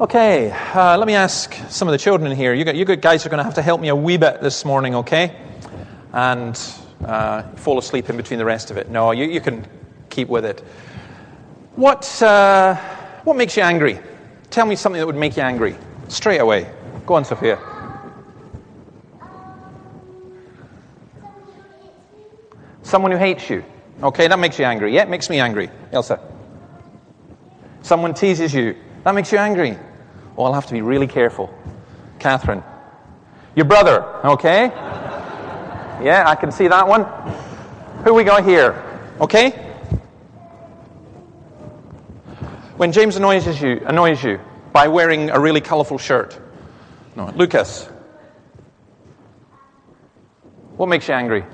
Okay, uh, let me ask some of the children in here. You, you guys are going to have to help me a wee bit this morning, okay? And uh, fall asleep in between the rest of it. No, you, you can keep with it. What, uh, what makes you angry? Tell me something that would make you angry. Straight away. Go on, Sophia. Someone who hates you. Okay, that makes you angry. Yeah, it makes me angry. Elsa. Someone teases you. That makes you angry. I'll have to be really careful. Catherine. Your brother, okay? Yeah, I can see that one. Who we got here? Okay? When James annoys you, annoys you by wearing a really colorful shirt. No, Lucas. What makes you angry?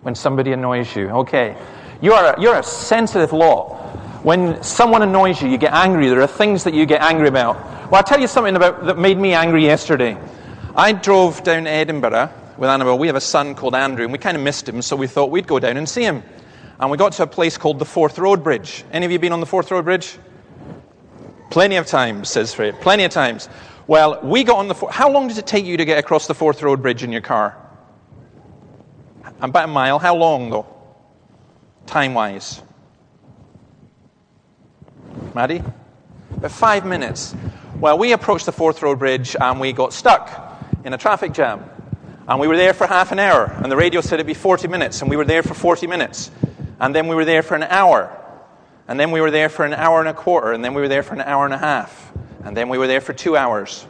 When somebody annoys you. Okay. You are a, you're a sensitive lot. When someone annoys you, you get angry. There are things that you get angry about. Well, I'll tell you something about, that made me angry yesterday. I drove down to Edinburgh with Annabelle. We have a son called Andrew, and we kind of missed him, so we thought we'd go down and see him. And we got to a place called the Forth Road Bridge. Any of you been on the Forth Road Bridge? Plenty of times, says Fred. Plenty of times. Well, we got on the. How long does it take you to get across the Forth Road Bridge in your car? About a mile. How long, though? Time wise? Maddie? About five minutes. Well, we approached the Forth Road Bridge and we got stuck in a traffic jam. And we were there for half an hour. And the radio said it'd be 40 minutes. And we were there for 40 minutes. And then we were there for an hour. And then we were there for an hour and a quarter. And then we were there for an hour and a half. And then we were there for two hours.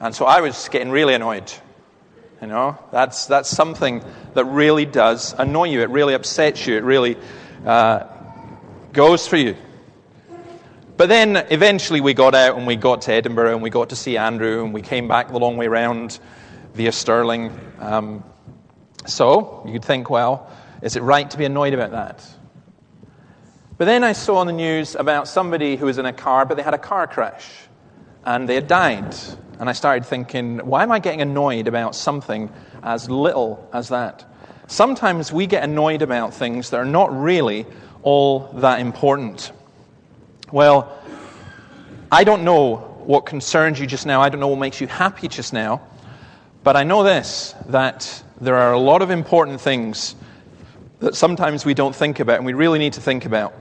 And so I was getting really annoyed. You know, that's, that's something that really does annoy you. It really upsets you. It really uh, goes for you. But then eventually we got out and we got to Edinburgh and we got to see Andrew and we came back the long way round via Stirling. Um, so you'd think, well, is it right to be annoyed about that? But then I saw on the news about somebody who was in a car, but they had a car crash and they had died. And I started thinking, why am I getting annoyed about something as little as that? Sometimes we get annoyed about things that are not really all that important. Well, I don't know what concerns you just now. I don't know what makes you happy just now. But I know this that there are a lot of important things that sometimes we don't think about and we really need to think about.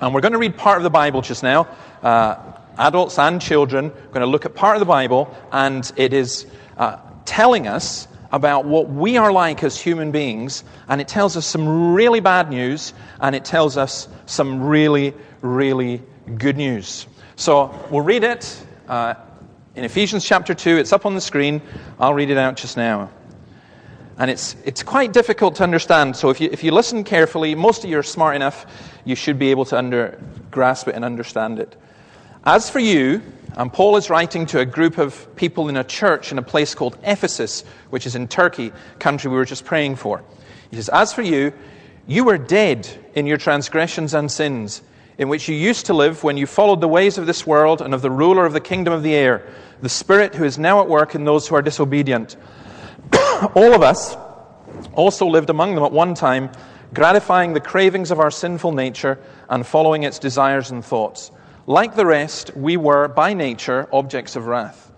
And we're going to read part of the Bible just now. Uh, adults and children, we're going to look at part of the Bible, and it is uh, telling us about what we are like as human beings, and it tells us some really bad news, and it tells us some really, really good news. So we'll read it uh, in Ephesians chapter 2. It's up on the screen. I'll read it out just now. And it's, it's quite difficult to understand. So if you, if you listen carefully, most of you are smart enough, you should be able to under, grasp it and understand it. As for you, and Paul is writing to a group of people in a church in a place called Ephesus, which is in Turkey, country we were just praying for. He says, As for you, you were dead in your transgressions and sins, in which you used to live when you followed the ways of this world and of the ruler of the kingdom of the air, the Spirit who is now at work in those who are disobedient. All of us also lived among them at one time, gratifying the cravings of our sinful nature and following its desires and thoughts. Like the rest, we were by nature objects of wrath.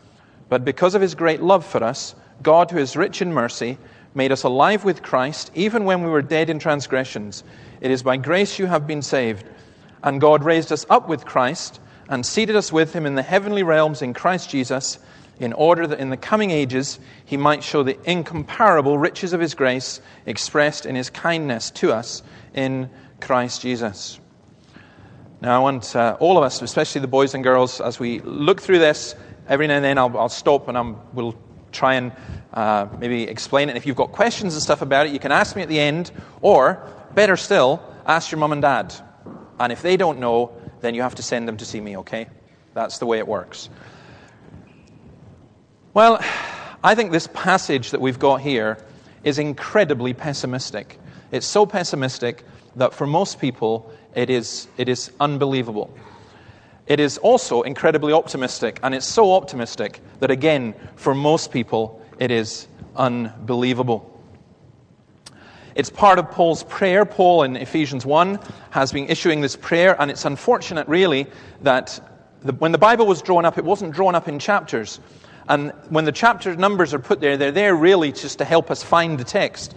But because of his great love for us, God, who is rich in mercy, made us alive with Christ, even when we were dead in transgressions. It is by grace you have been saved. And God raised us up with Christ and seated us with him in the heavenly realms in Christ Jesus, in order that in the coming ages he might show the incomparable riches of his grace expressed in his kindness to us in Christ Jesus. Now, I want uh, all of us, especially the boys and girls, as we look through this, every now and then I'll, I'll stop and I'm, we'll try and uh, maybe explain it. And if you've got questions and stuff about it, you can ask me at the end, or better still, ask your mum and dad. And if they don't know, then you have to send them to see me, okay? That's the way it works. Well, I think this passage that we've got here is incredibly pessimistic. It's so pessimistic that for most people, it is, it is unbelievable. It is also incredibly optimistic, and it's so optimistic that, again, for most people, it is unbelievable. It's part of Paul's prayer. Paul in Ephesians 1 has been issuing this prayer, and it's unfortunate, really, that the, when the Bible was drawn up, it wasn't drawn up in chapters. And when the chapter numbers are put there, they're there really just to help us find the text.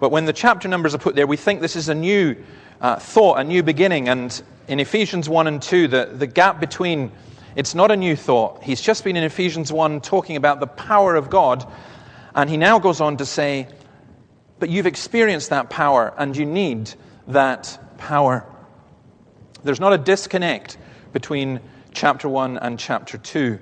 But when the chapter numbers are put there, we think this is a new uh, thought, a new beginning. And in Ephesians 1 and 2, the, the gap between, it's not a new thought. He's just been in Ephesians 1 talking about the power of God. And he now goes on to say, but you've experienced that power and you need that power. There's not a disconnect between chapter 1 and chapter 2.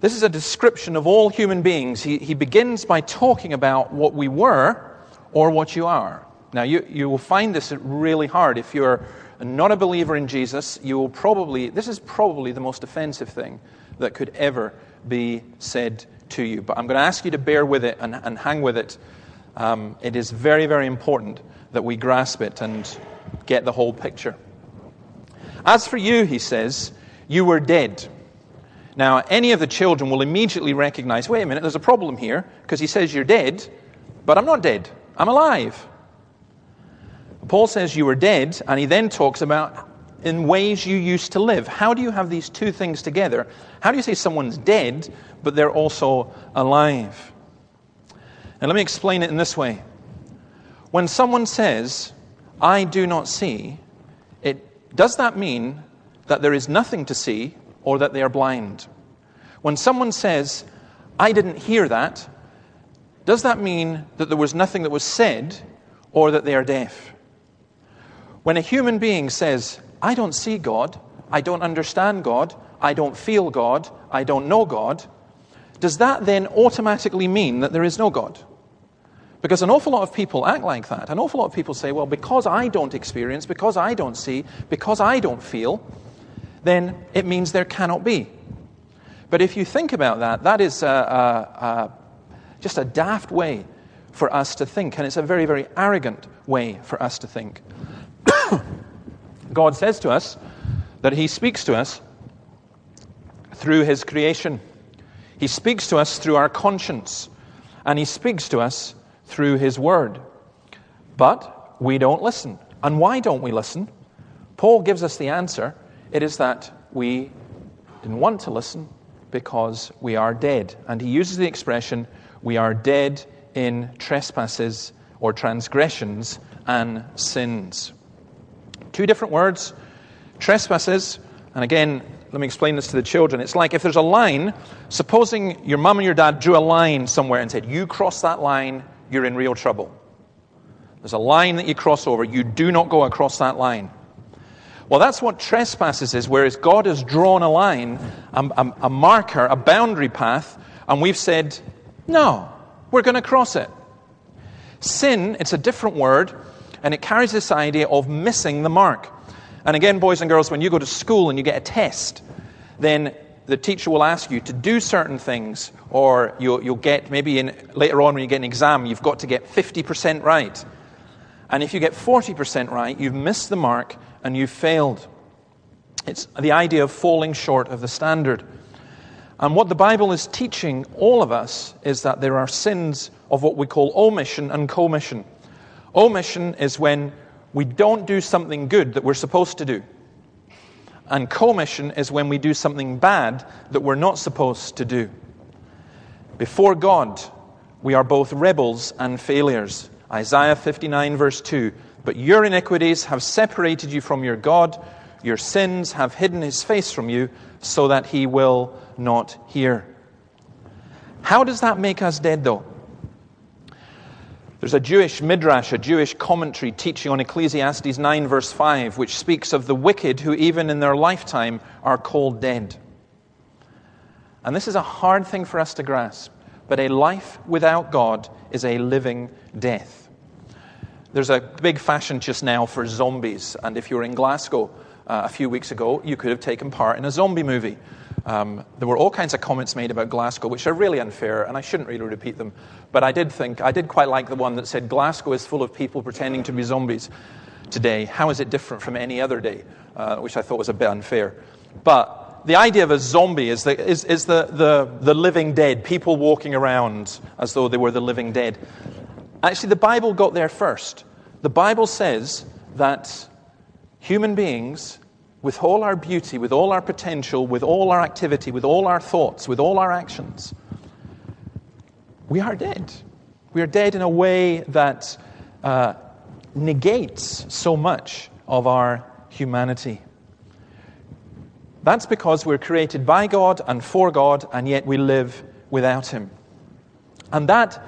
This is a description of all human beings. He, he begins by talking about what we were or what you are. Now, you, you will find this really hard. If you're not a believer in Jesus, you will probably, this is probably the most offensive thing that could ever be said to you. But I'm going to ask you to bear with it and, and hang with it. Um, it is very, very important that we grasp it and get the whole picture. As for you, he says, you were dead. Now, any of the children will immediately recognize wait a minute, there's a problem here, because he says you're dead, but I'm not dead, I'm alive. Paul says you were dead, and he then talks about in ways you used to live. How do you have these two things together? How do you say someone's dead, but they're also alive? And let me explain it in this way. When someone says, I do not see, it, does that mean that there is nothing to see or that they are blind? When someone says, I didn't hear that, does that mean that there was nothing that was said or that they are deaf? When a human being says, I don't see God, I don't understand God, I don't feel God, I don't know God, does that then automatically mean that there is no God? Because an awful lot of people act like that. An awful lot of people say, well, because I don't experience, because I don't see, because I don't feel, then it means there cannot be. But if you think about that, that is a, a, a, just a daft way for us to think, and it's a very, very arrogant way for us to think. God says to us that He speaks to us through His creation. He speaks to us through our conscience, and He speaks to us through His Word. But we don't listen. And why don't we listen? Paul gives us the answer. It is that we didn't want to listen because we are dead. And he uses the expression, we are dead in trespasses or transgressions and sins. Two different words trespasses, and again, let me explain this to the children. It's like if there's a line, supposing your mom and your dad drew a line somewhere and said, You cross that line, you're in real trouble. There's a line that you cross over, you do not go across that line. Well, that's what trespasses is, whereas God has drawn a line, a, a, a marker, a boundary path, and we've said, No, we're going to cross it. Sin, it's a different word, and it carries this idea of missing the mark. And again, boys and girls, when you go to school and you get a test, then the teacher will ask you to do certain things, or you'll, you'll get maybe in, later on when you get an exam, you've got to get 50% right. And if you get 40% right, you've missed the mark and you've failed. It's the idea of falling short of the standard. And what the Bible is teaching all of us is that there are sins of what we call omission and commission. Omission is when we don't do something good that we're supposed to do. And commission is when we do something bad that we're not supposed to do. Before God, we are both rebels and failures. Isaiah 59, verse 2. But your iniquities have separated you from your God, your sins have hidden his face from you, so that he will not hear. How does that make us dead, though? There's a Jewish midrash, a Jewish commentary teaching on Ecclesiastes 9, verse 5, which speaks of the wicked who, even in their lifetime, are called dead. And this is a hard thing for us to grasp, but a life without God is a living death. There's a big fashion just now for zombies, and if you were in Glasgow uh, a few weeks ago, you could have taken part in a zombie movie. Um, there were all kinds of comments made about Glasgow, which are really unfair, and I shouldn't really repeat them. But I did think, I did quite like the one that said, Glasgow is full of people pretending to be zombies today. How is it different from any other day? Uh, which I thought was a bit unfair. But the idea of a zombie is, the, is, is the, the, the living dead, people walking around as though they were the living dead. Actually, the Bible got there first. The Bible says that human beings, with all our beauty, with all our potential, with all our activity, with all our thoughts, with all our actions, we are dead. We are dead in a way that uh, negates so much of our humanity. That's because we're created by God and for God, and yet we live without Him. And that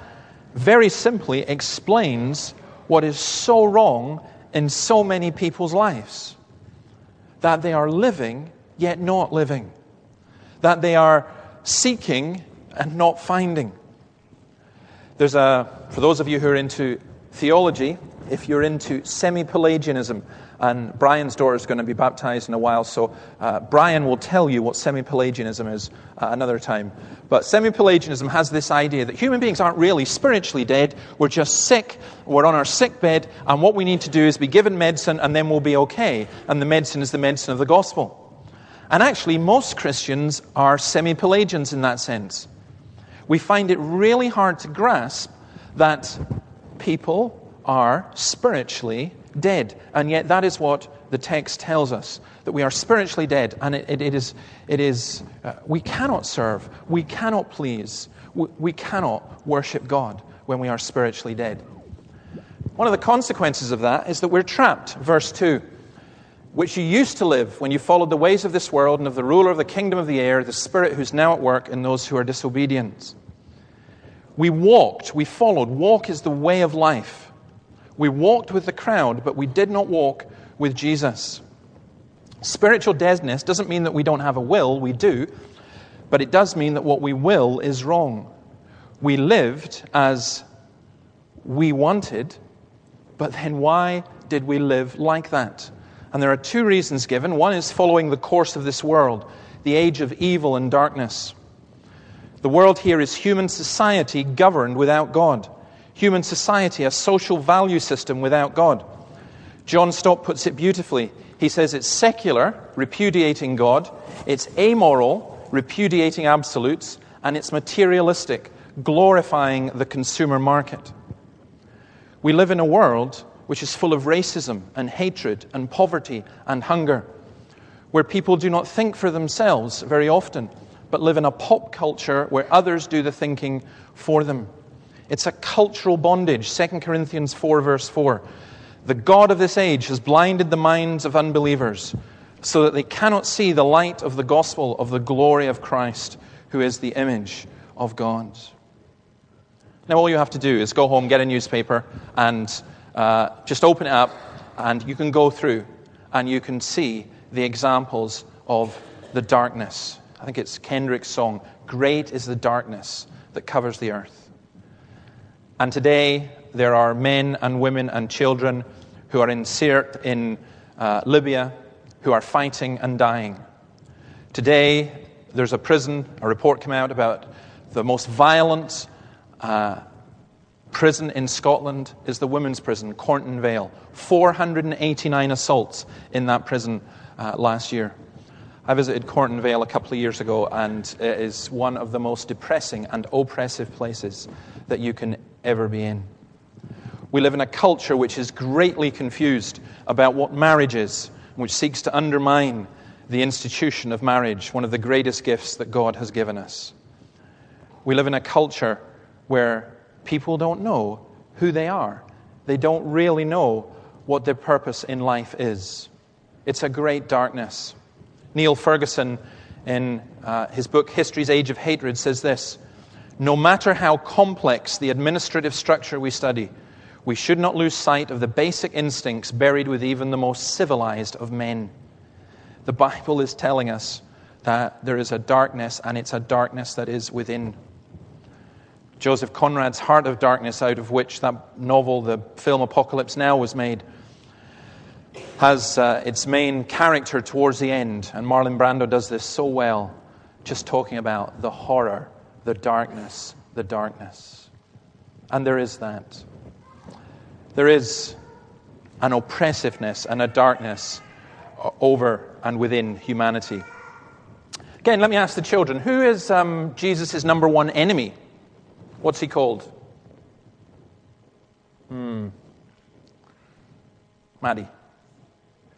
very simply explains what is so wrong in so many people's lives that they are living yet not living, that they are seeking and not finding. There's a, for those of you who are into theology, if you're into semi Pelagianism, and Brian's daughter is going to be baptized in a while, so uh, Brian will tell you what semi Pelagianism is uh, another time. But semi Pelagianism has this idea that human beings aren't really spiritually dead, we're just sick, we're on our sick bed, and what we need to do is be given medicine, and then we'll be okay. And the medicine is the medicine of the gospel. And actually, most Christians are semi Pelagians in that sense. We find it really hard to grasp that people are spiritually dead. And yet, that is what the text tells us that we are spiritually dead. And it, it, it is, it is uh, we cannot serve, we cannot please, we, we cannot worship God when we are spiritually dead. One of the consequences of that is that we're trapped. Verse 2 which you used to live when you followed the ways of this world and of the ruler of the kingdom of the air, the spirit who's now at work in those who are disobedient. We walked, we followed. Walk is the way of life. We walked with the crowd, but we did not walk with Jesus. Spiritual deadness doesn't mean that we don't have a will, we do, but it does mean that what we will is wrong. We lived as we wanted, but then why did we live like that? And there are two reasons given. One is following the course of this world, the age of evil and darkness. The world here is human society governed without God human society, a social value system without God. John Stott puts it beautifully. He says it's secular, repudiating God, it's amoral, repudiating absolutes, and it's materialistic, glorifying the consumer market. We live in a world which is full of racism and hatred and poverty and hunger, where people do not think for themselves very often, but live in a pop culture where others do the thinking for them. It's a cultural bondage. 2 Corinthians 4, verse 4. The God of this age has blinded the minds of unbelievers so that they cannot see the light of the gospel of the glory of Christ, who is the image of God. Now, all you have to do is go home, get a newspaper, and uh, just open it up, and you can go through and you can see the examples of the darkness. I think it's Kendrick's song, Great is the Darkness that covers the earth. And today, there are men and women and children who are in Sirte in uh, Libya who are fighting and dying. Today, there's a prison, a report came out about the most violent uh, prison in Scotland is the women's prison, Cornton Vale. 489 assaults in that prison uh, last year. I visited Cornton Vale a couple of years ago, and it is one of the most depressing and oppressive places that you can ever be in. We live in a culture which is greatly confused about what marriage is, which seeks to undermine the institution of marriage, one of the greatest gifts that God has given us. We live in a culture where people don't know who they are, they don't really know what their purpose in life is. It's a great darkness. Niall Ferguson, in uh, his book History's Age of Hatred, says this no matter how complex the administrative structure we study, we should not lose sight of the basic instincts buried with even the most civilized of men. The Bible is telling us that there is a darkness, and it's a darkness that is within. Joseph Conrad's Heart of Darkness, out of which that novel, the film Apocalypse Now, was made, has uh, its main character towards the end, and Marlon Brando does this so well, just talking about the horror the darkness, the darkness. And there is that. There is an oppressiveness and a darkness over and within humanity. Again, let me ask the children who is um, Jesus' number one enemy? What's he called? Hmm. Maddie.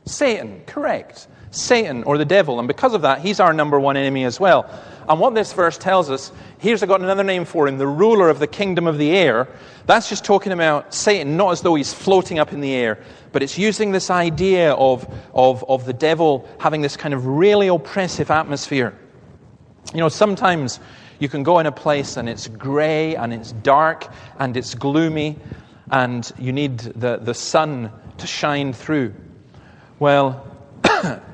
Satan, correct. Satan or the devil. And because of that, he's our number one enemy as well. And what this verse tells us, here's I got another name for him, the ruler of the kingdom of the air. That's just talking about Satan, not as though he's floating up in the air, but it's using this idea of, of, of the devil having this kind of really oppressive atmosphere. You know, sometimes you can go in a place and it's grey and it's dark and it's gloomy and you need the, the sun to shine through. Well,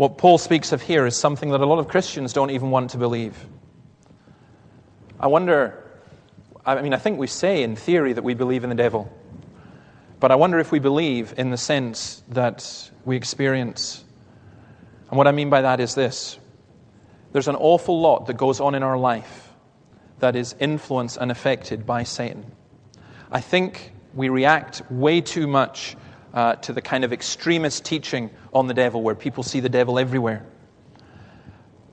what Paul speaks of here is something that a lot of Christians don't even want to believe. I wonder, I mean, I think we say in theory that we believe in the devil, but I wonder if we believe in the sense that we experience. And what I mean by that is this there's an awful lot that goes on in our life that is influenced and affected by Satan. I think we react way too much uh, to the kind of extremist teaching on the devil where people see the devil everywhere.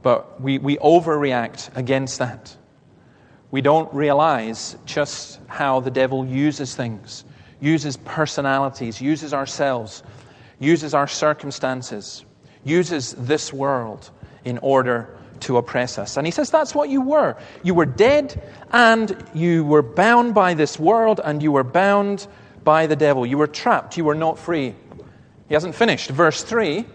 But we, we overreact against that. We don't realize just how the devil uses things, uses personalities, uses ourselves, uses our circumstances, uses this world in order to oppress us. And he says that's what you were. You were dead and you were bound by this world and you were bound by the devil. You were trapped. You were not free. He hasn't finished. Verse 3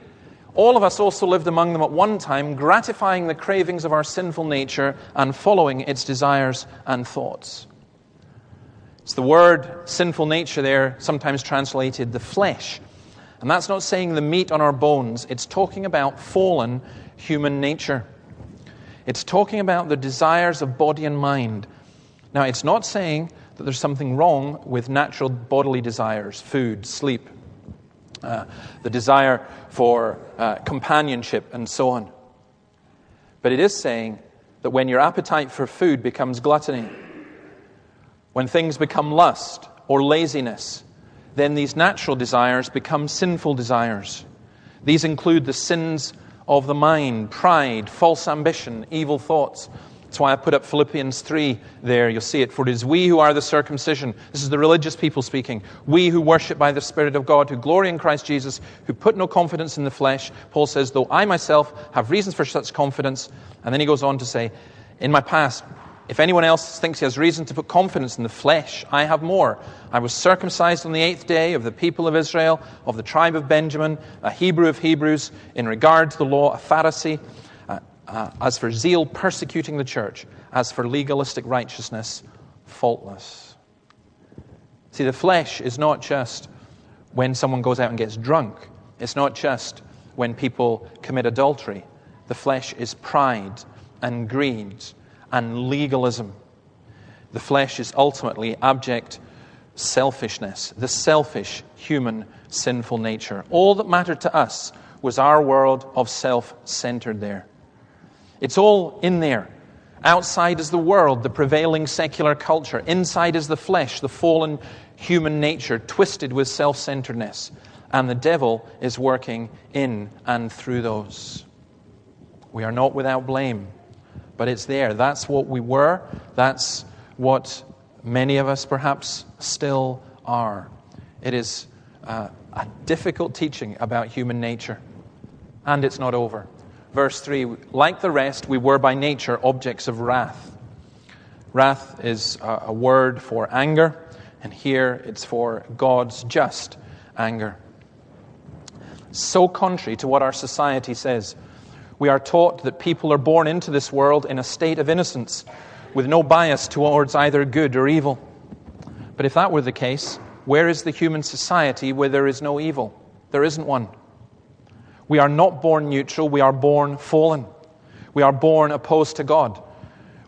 All of us also lived among them at one time, gratifying the cravings of our sinful nature and following its desires and thoughts. It's the word sinful nature there, sometimes translated the flesh. And that's not saying the meat on our bones, it's talking about fallen human nature. It's talking about the desires of body and mind. Now, it's not saying that there's something wrong with natural bodily desires food, sleep, uh, the desire for uh, companionship, and so on. But it is saying that when your appetite for food becomes gluttony, when things become lust or laziness, then these natural desires become sinful desires. These include the sins of the mind, pride, false ambition, evil thoughts, that's why I put up Philippians 3 there. You'll see it. For it is we who are the circumcision. This is the religious people speaking. We who worship by the Spirit of God, who glory in Christ Jesus, who put no confidence in the flesh. Paul says, though I myself have reasons for such confidence. And then he goes on to say, in my past, if anyone else thinks he has reason to put confidence in the flesh, I have more. I was circumcised on the eighth day of the people of Israel, of the tribe of Benjamin, a Hebrew of Hebrews, in regard to the law, a Pharisee uh, as for zeal, persecuting the church. As for legalistic righteousness, faultless. See, the flesh is not just when someone goes out and gets drunk, it's not just when people commit adultery. The flesh is pride and greed and legalism. The flesh is ultimately abject selfishness, the selfish human sinful nature. All that mattered to us was our world of self centered there. It's all in there. Outside is the world, the prevailing secular culture. Inside is the flesh, the fallen human nature, twisted with self centeredness. And the devil is working in and through those. We are not without blame, but it's there. That's what we were. That's what many of us perhaps still are. It is uh, a difficult teaching about human nature, and it's not over verse 3 like the rest, we were by nature objects of wrath. Wrath is a, word for anger, and here it's for God's just anger. So contrary to what our society says. We are taught that people are born into this world in a state of innocence, with no bias towards either good or evil. But if that were the case, where is the human society where there is no evil? There isn't one. We are not born neutral, we are born fallen. We are born opposed to God.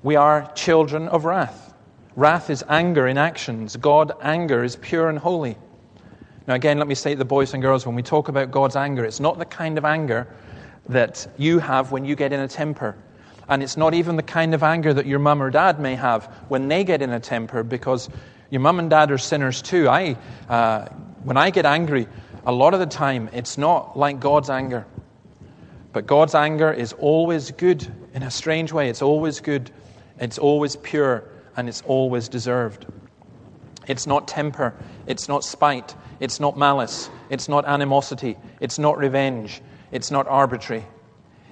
We are children of wrath. Wrath is anger in actions. God anger is pure and holy. Now, again, let me say to the boys and girls when we talk about God's anger, it's not the kind of anger that you have when you get in a temper. And it's not even the kind of anger that your mum or dad may have when they get in a temper because your mum and dad are sinners too. I, uh, when I get angry, a lot of the time, it's not like God's anger. But God's anger is always good in a strange way. It's always good, it's always pure, and it's always deserved. It's not temper, it's not spite, It's not malice. It's not animosity. It's not revenge. It's not arbitrary.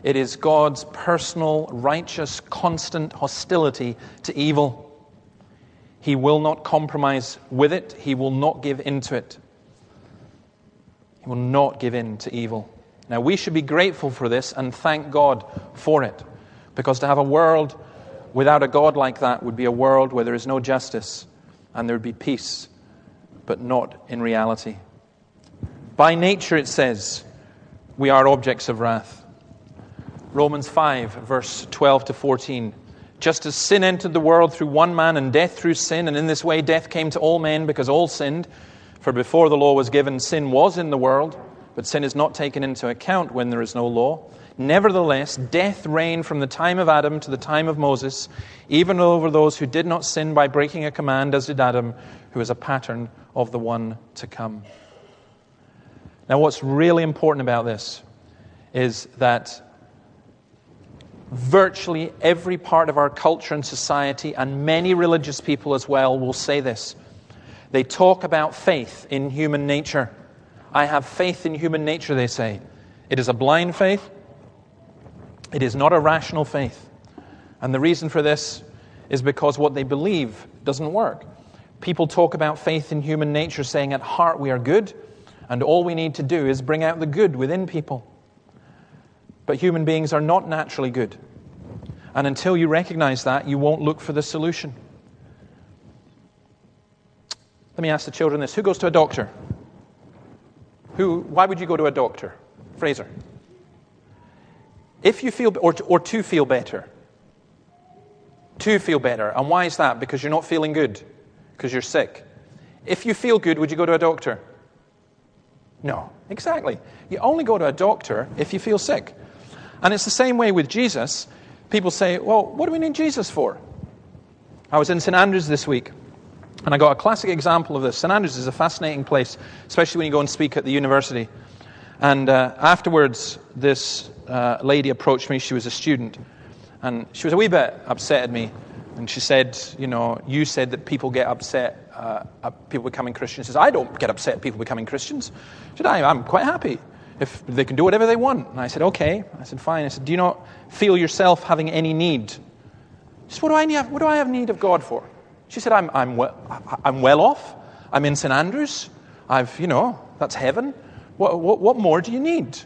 It is God's personal, righteous, constant hostility to evil. He will not compromise with it, He will not give in to it. He will not give in to evil. Now, we should be grateful for this and thank God for it, because to have a world without a God like that would be a world where there is no justice and there would be peace, but not in reality. By nature, it says, we are objects of wrath. Romans 5, verse 12 to 14. Just as sin entered the world through one man and death through sin, and in this way death came to all men because all sinned. For before the law was given, sin was in the world, but sin is not taken into account when there is no law. Nevertheless, death reigned from the time of Adam to the time of Moses, even over those who did not sin by breaking a command, as did Adam, who is a pattern of the one to come. Now, what's really important about this is that virtually every part of our culture and society, and many religious people as well, will say this. They talk about faith in human nature. I have faith in human nature, they say. It is a blind faith, it is not a rational faith. And the reason for this is because what they believe doesn't work. People talk about faith in human nature, saying at heart we are good, and all we need to do is bring out the good within people. But human beings are not naturally good. And until you recognize that, you won't look for the solution. Let me ask the children this Who goes to a doctor? Who, why would you go to a doctor? Fraser. If you feel, or, or to feel better. To feel better. And why is that? Because you're not feeling good. Because you're sick. If you feel good, would you go to a doctor? No, exactly. You only go to a doctor if you feel sick. And it's the same way with Jesus. People say, well, what do we need Jesus for? I was in St. Andrews this week, and I got a classic example of this. St. Andrews is a fascinating place, especially when you go and speak at the university. And uh, afterwards, this uh, lady approached me. She was a student. And she was a wee bit upset at me. And she said, You know, you said that people get upset uh, at people becoming Christians. She says, I don't get upset at people becoming Christians. She said, I, I'm quite happy if they can do whatever they want. And I said, Okay. I said, Fine. I said, Do you not feel yourself having any need? She said, What do I, need, what do I have need of God for? She said, I'm, I'm, well, I'm well off. I'm in St. Andrews. I've, you know, that's heaven. What, what, what more do you need?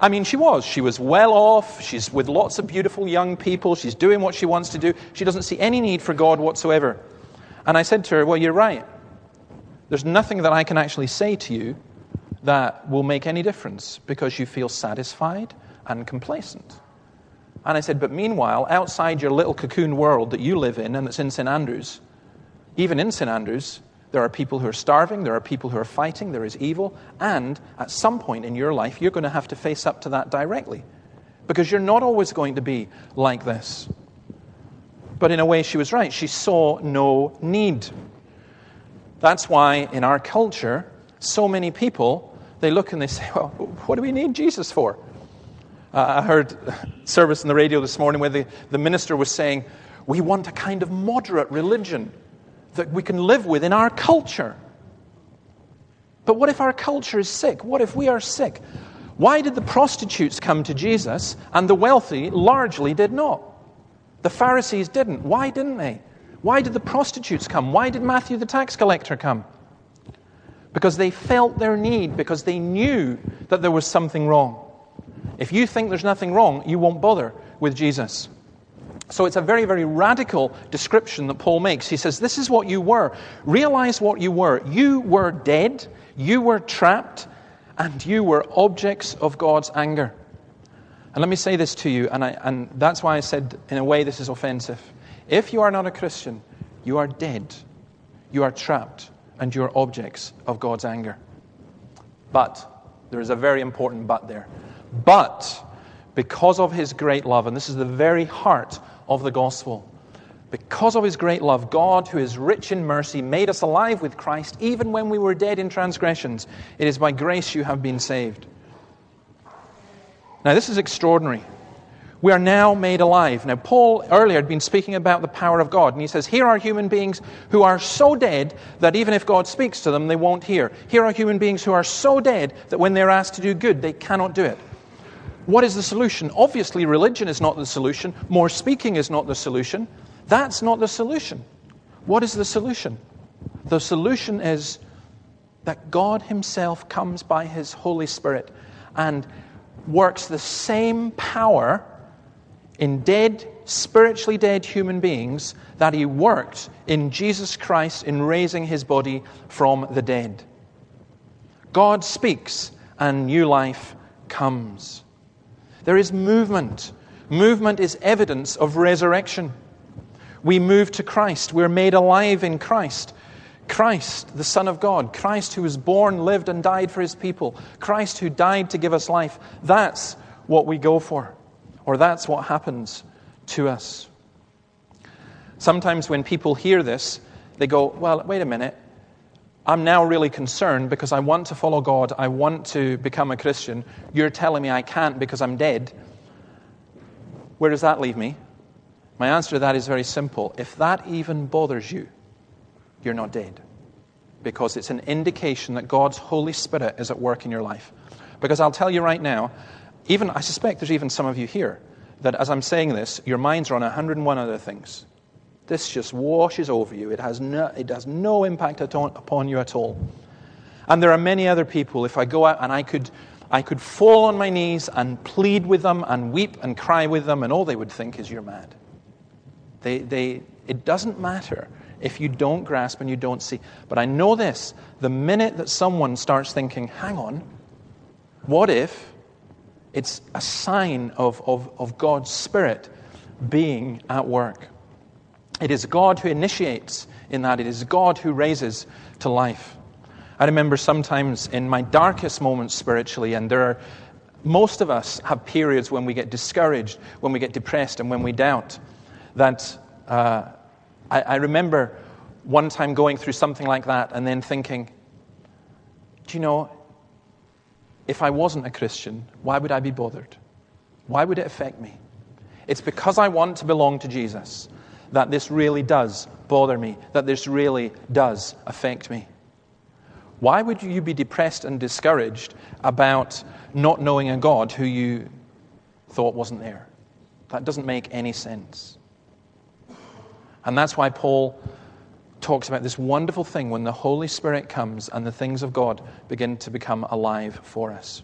I mean, she was. She was well off. She's with lots of beautiful young people. She's doing what she wants to do. She doesn't see any need for God whatsoever. And I said to her, Well, you're right. There's nothing that I can actually say to you that will make any difference because you feel satisfied and complacent. And I said, But meanwhile, outside your little cocoon world that you live in and that's in St. Andrews, even in St. Andrews, there are people who are starving, there are people who are fighting, there is evil, and at some point in your life, you're going to have to face up to that directly. Because you're not always going to be like this. But in a way, she was right. She saw no need. That's why in our culture, so many people, they look and they say, Well, what do we need Jesus for? Uh, I heard service in the radio this morning where the, the minister was saying, We want a kind of moderate religion that we can live with in our culture. But what if our culture is sick? What if we are sick? Why did the prostitutes come to Jesus and the wealthy largely did not? The Pharisees didn't. Why didn't they? Why did the prostitutes come? Why did Matthew the tax collector come? Because they felt their need, because they knew that there was something wrong. If you think there's nothing wrong, you won't bother with Jesus. So it's a very, very radical description that Paul makes. He says, This is what you were. Realize what you were. You were dead, you were trapped, and you were objects of God's anger. And let me say this to you, and, I, and that's why I said, in a way, this is offensive. If you are not a Christian, you are dead, you are trapped, and you are objects of God's anger. But, there is a very important but there. But, because of his great love, and this is the very heart of the gospel. Because of his great love, God, who is rich in mercy, made us alive with Christ even when we were dead in transgressions. It is by grace you have been saved. Now, this is extraordinary. We are now made alive. Now, Paul earlier had been speaking about the power of God, and he says, Here are human beings who are so dead that even if God speaks to them, they won't hear. Here are human beings who are so dead that when they're asked to do good, they cannot do it. What is the solution? Obviously, religion is not the solution. More speaking is not the solution. That's not the solution. What is the solution? The solution is that God Himself comes by His Holy Spirit and works the same power in dead, spiritually dead human beings that he worked in Jesus Christ in raising his body from the dead. God speaks and new life comes. There is movement. Movement is evidence of resurrection. We move to Christ. We're made alive in Christ. Christ, the Son of God, Christ who was born, lived, and died for his people, Christ who died to give us life. That's what we go for or that's what happens to us. Sometimes when people hear this, they go, Well, wait a minute. I'm now really concerned because I want to follow God. I want to become a Christian. You're telling me I can't because I'm dead. Where does that leave me? My answer to that is very simple. If that even bothers you, you're not dead. Because it's an indication that God's Holy Spirit is at work in your life. Because I'll tell you right now, even, I suspect there's even some of you here that as I'm saying this, your minds are on 101 other things. This just washes over you. It has no, it has no impact upon you at all. And there are many other people, if I go out and I could, I could fall on my knees and plead with them and weep and cry with them, and all they would think is, You're mad. They, they, it doesn't matter if you don't grasp and you don't see. But I know this the minute that someone starts thinking, Hang on, what if it's a sign of, of, of God's Spirit being at work. It is God who initiates in that, it is God who raises to life. I remember sometimes in my darkest moments spiritually, and there are most of us have periods when we get discouraged, when we get depressed, and when we doubt. That uh, I, I remember one time going through something like that and then thinking, do you know, if I wasn't a Christian, why would I be bothered? Why would it affect me? It's because I want to belong to Jesus that this really does bother me, that this really does affect me. Why would you be depressed and discouraged about not knowing a God who you thought wasn't there? That doesn't make any sense. And that's why Paul talks about this wonderful thing when the Holy Spirit comes and the things of God begin to become alive for us.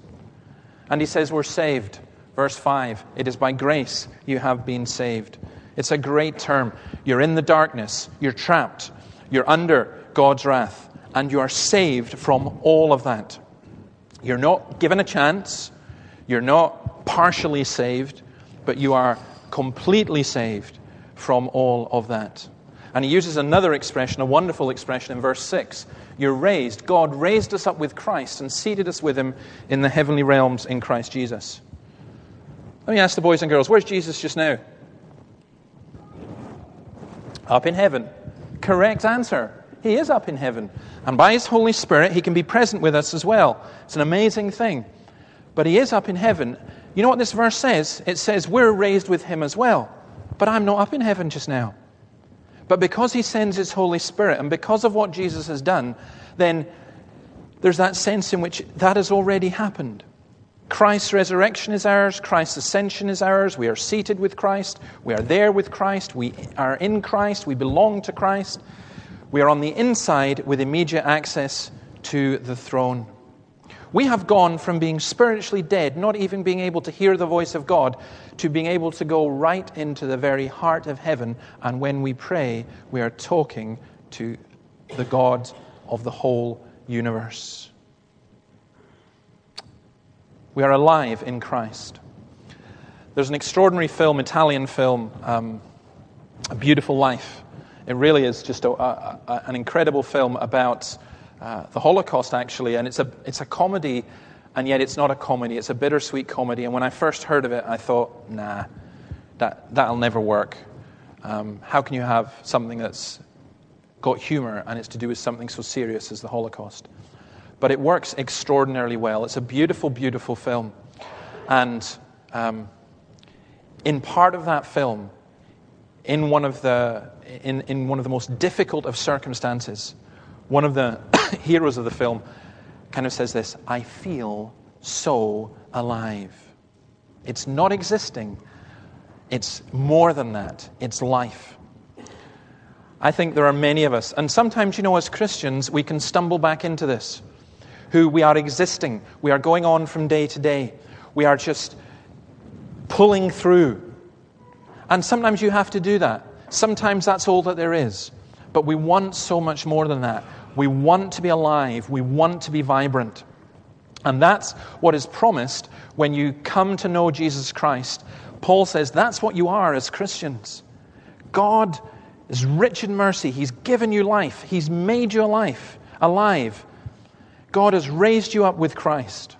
And he says, We're saved. Verse 5 It is by grace you have been saved. It's a great term. You're in the darkness, you're trapped, you're under God's wrath, and you are saved from all of that. You're not given a chance, you're not partially saved, but you are completely saved from all of that. And he uses another expression, a wonderful expression in verse 6. You're raised. God raised us up with Christ and seated us with him in the heavenly realms in Christ Jesus. Let me ask the boys and girls where's Jesus just now? Up in heaven. Correct answer. He is up in heaven. And by his Holy Spirit, he can be present with us as well. It's an amazing thing. But he is up in heaven. You know what this verse says? It says, We're raised with him as well. But I'm not up in heaven just now. But because he sends his Holy Spirit and because of what Jesus has done, then there's that sense in which that has already happened. Christ's resurrection is ours, Christ's ascension is ours, we are seated with Christ, we are there with Christ, we are in Christ, we belong to Christ. We are on the inside with immediate access to the throne. We have gone from being spiritually dead, not even being able to hear the voice of God, to being able to go right into the very heart of heaven. And when we pray, we are talking to the God of the whole universe. We are alive in Christ. There's an extraordinary film, Italian film, um, A Beautiful Life. It really is just a, a, a, an incredible film about uh, the Holocaust, actually, and it's a, it's a comedy, and yet it's not a comedy. It's a bittersweet comedy. And when I first heard of it, I thought, nah, that, that'll never work. Um, how can you have something that's got humor and it's to do with something so serious as the Holocaust? But it works extraordinarily well. It's a beautiful, beautiful film. And um, in part of that film, in one of the, in, in one of the most difficult of circumstances, one of the heroes of the film kind of says this I feel so alive. It's not existing, it's more than that, it's life. I think there are many of us, and sometimes, you know, as Christians, we can stumble back into this, who we are existing, we are going on from day to day, we are just pulling through. And sometimes you have to do that. Sometimes that's all that there is. But we want so much more than that. We want to be alive, we want to be vibrant. And that's what is promised when you come to know Jesus Christ. Paul says that's what you are as Christians. God is rich in mercy. He's given you life, He's made your life alive. God has raised you up with Christ.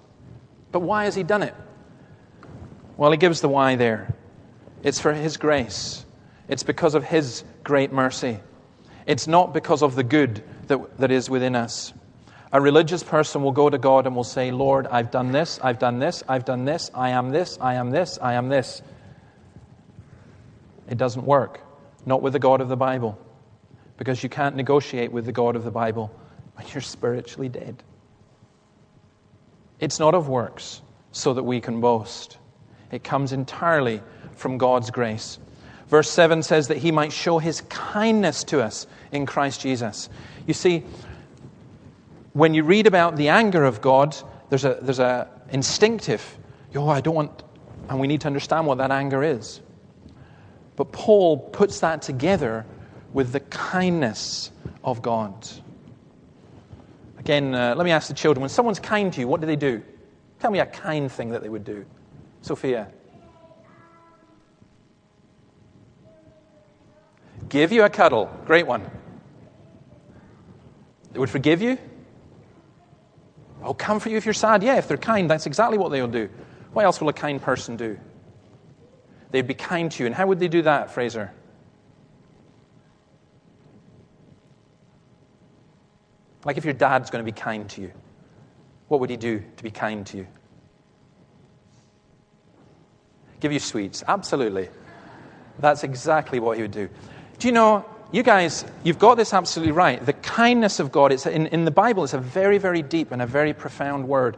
But why has He done it? Well, He gives the why there. It's for His grace, it's because of His great mercy. It's not because of the good that, that is within us. A religious person will go to God and will say, Lord, I've done this, I've done this, I've done this, I am this, I am this, I am this. It doesn't work not with the God of the Bible, because you can't negotiate with the God of the Bible when you're spiritually dead. It's not of works so that we can boast, it comes entirely from God's grace. Verse 7 says that he might show his kindness to us in Christ Jesus. You see, when you read about the anger of God, there's a, there's a instinctive, oh, I don't want, and we need to understand what that anger is. But Paul puts that together with the kindness of God. Again, uh, let me ask the children when someone's kind to you, what do they do? Tell me a kind thing that they would do. Sophia. Give you a cuddle. Great one. They would forgive you. Oh, come for you if you're sad. Yeah, if they're kind, that's exactly what they'll do. What else will a kind person do? They'd be kind to you. And how would they do that, Fraser? Like if your dad's going to be kind to you, what would he do to be kind to you? Give you sweets. Absolutely. That's exactly what he would do. Do you know, you guys, you've got this absolutely right. The kindness of God, it's in, in the Bible, it's a very, very deep and a very profound word.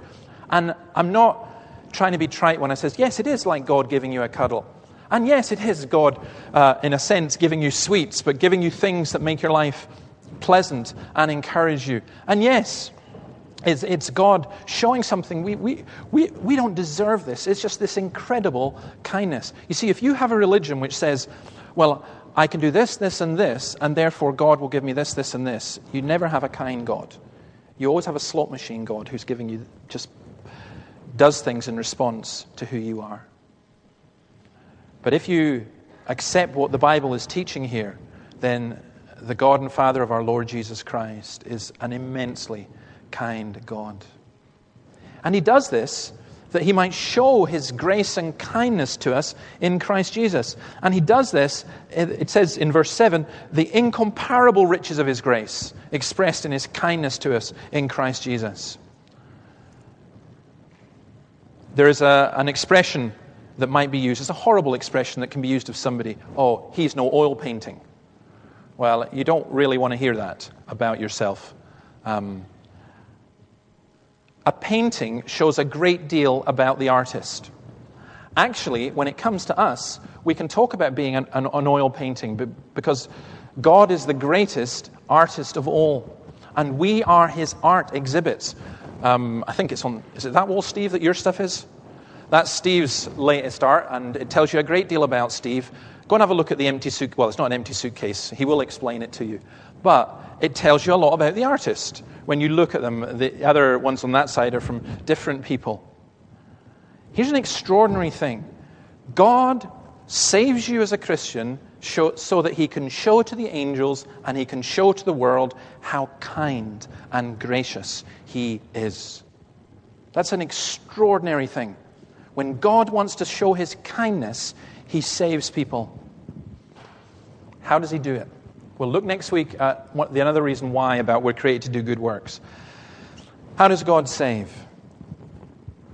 And I'm not trying to be trite when I says, yes, it is like God giving you a cuddle. And yes, it is God, uh, in a sense, giving you sweets, but giving you things that make your life pleasant and encourage you. And yes, it's, it's God showing something. We, we, we, we don't deserve this. It's just this incredible kindness. You see, if you have a religion which says, well, I can do this, this, and this, and therefore God will give me this, this, and this, you never have a kind God. You always have a slot machine God who's giving you just does things in response to who you are. But if you accept what the Bible is teaching here, then the God and Father of our Lord Jesus Christ is an immensely kind God. And He does this that He might show His grace and kindness to us in Christ Jesus. And He does this, it says in verse 7, the incomparable riches of His grace expressed in His kindness to us in Christ Jesus. There is a, an expression that might be used. It's a horrible expression that can be used of somebody. Oh, he's no oil painting. Well, you don't really want to hear that about yourself. Um, a painting shows a great deal about the artist. Actually, when it comes to us, we can talk about being an, an, an oil painting because God is the greatest artist of all, and we are his art exhibits. Um, I think it's on, is it that wall, Steve, that your stuff is? That's Steve's latest art, and it tells you a great deal about Steve. Go and have a look at the empty suitcase. Well, it's not an empty suitcase. He will explain it to you. But it tells you a lot about the artist. When you look at them, the other ones on that side are from different people. Here's an extraordinary thing God saves you as a Christian so that he can show to the angels and he can show to the world how kind and gracious he is. That's an extraordinary thing. When God wants to show his kindness, he saves people. How does he do it? We'll look next week at the another reason why about we're created to do good works. How does God save?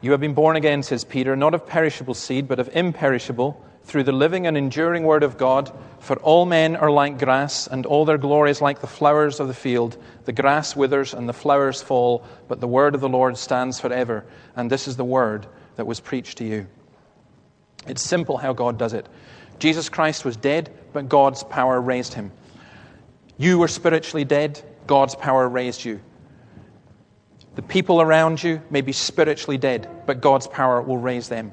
You have been born again, says Peter, not of perishable seed, but of imperishable, through the living and enduring word of God. For all men are like grass, and all their glory is like the flowers of the field. The grass withers and the flowers fall, but the word of the Lord stands forever. And this is the word that was preached to you. It's simple how God does it. Jesus Christ was dead, but God's power raised him. You were spiritually dead, God's power raised you. The people around you may be spiritually dead, but God's power will raise them.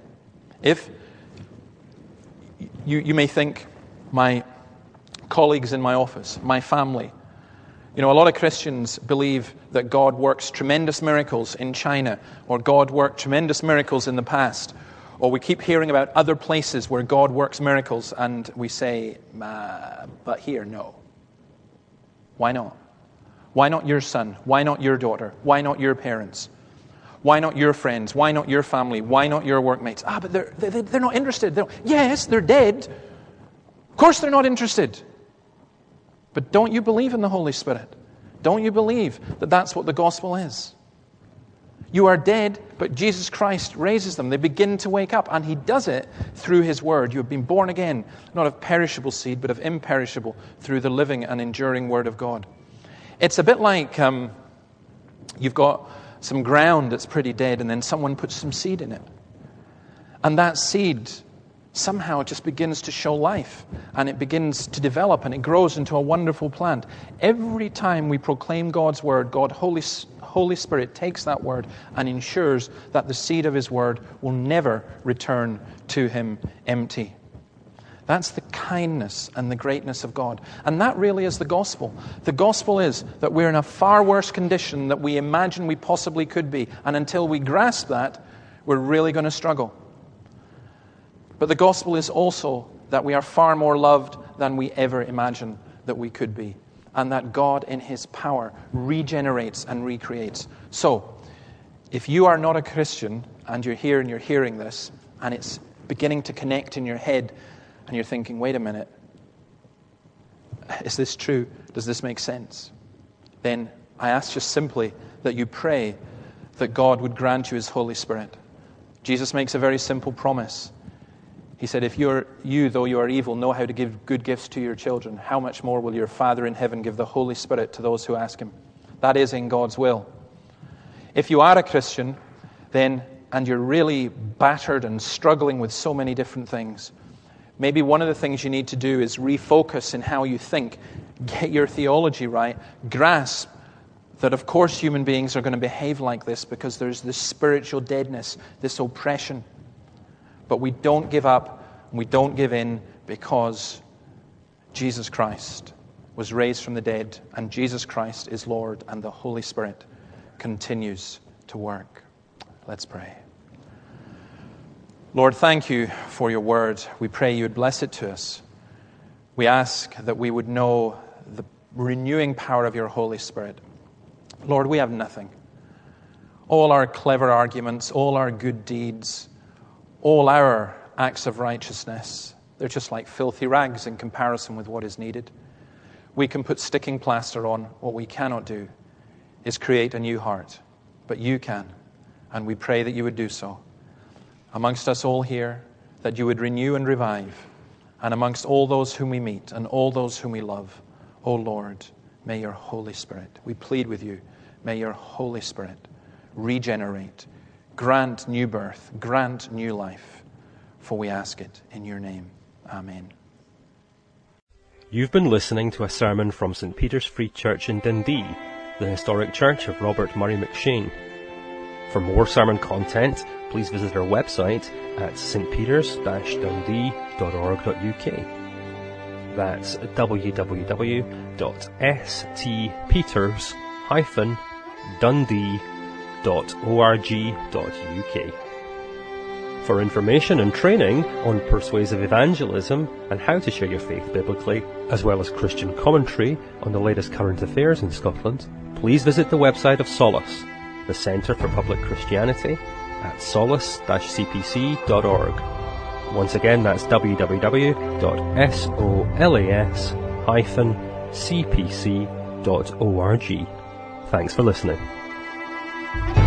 If you, you may think, my colleagues in my office, my family, you know, a lot of Christians believe that God works tremendous miracles in China, or God worked tremendous miracles in the past, or we keep hearing about other places where God works miracles, and we say, but here, no. Why not? Why not your son? Why not your daughter? Why not your parents? Why not your friends? Why not your family? Why not your workmates? Ah, but they're, they, they're not interested. They're, yes, they're dead. Of course, they're not interested. But don't you believe in the Holy Spirit? Don't you believe that that's what the gospel is? You are dead, but Jesus Christ raises them. They begin to wake up, and He does it through His Word. You have been born again, not of perishable seed, but of imperishable, through the living and enduring Word of God. It's a bit like um, you've got some ground that's pretty dead, and then someone puts some seed in it. And that seed somehow just begins to show life and it begins to develop and it grows into a wonderful plant. Every time we proclaim God's word, God, Holy, Holy Spirit takes that word and ensures that the seed of His word will never return to Him empty. That's the kindness and the greatness of God. And that really is the gospel. The gospel is that we're in a far worse condition than we imagine we possibly could be. And until we grasp that, we're really going to struggle. But the gospel is also that we are far more loved than we ever imagined that we could be. And that God, in His power, regenerates and recreates. So, if you are not a Christian and you're here and you're hearing this, and it's beginning to connect in your head and you're thinking, wait a minute, is this true? Does this make sense? Then I ask just simply that you pray that God would grant you His Holy Spirit. Jesus makes a very simple promise. He said, If you're, you, though you are evil, know how to give good gifts to your children, how much more will your Father in heaven give the Holy Spirit to those who ask Him? That is in God's will. If you are a Christian, then, and you're really battered and struggling with so many different things, Maybe one of the things you need to do is refocus in how you think, get your theology right, grasp that, of course, human beings are going to behave like this because there's this spiritual deadness, this oppression. But we don't give up, and we don't give in because Jesus Christ was raised from the dead, and Jesus Christ is Lord, and the Holy Spirit continues to work. Let's pray. Lord, thank you for your word. We pray you would bless it to us. We ask that we would know the renewing power of your Holy Spirit. Lord, we have nothing. All our clever arguments, all our good deeds, all our acts of righteousness, they're just like filthy rags in comparison with what is needed. We can put sticking plaster on. What we cannot do is create a new heart. But you can, and we pray that you would do so amongst us all here, that you would renew and revive, and amongst all those whom we meet and all those whom we love. O oh Lord, may your Holy Spirit, we plead with you, may your Holy Spirit regenerate, grant new birth, grant new life, for we ask it in your name. Amen. You've been listening to a sermon from St. Peter's Free Church in Dundee, the historic church of Robert Murray M'Cheyne. For more sermon content, please visit our website at stpeters-dundee.org.uk. That's www.stpeters-dundee.org.uk. For information and training on persuasive evangelism and how to share your faith biblically, as well as Christian commentary on the latest current affairs in Scotland, please visit the website of Solas, the Centre for Public Christianity, at solas-cpc.org. Once again, that's www.solas-cpc.org. Thanks for listening. Thank you.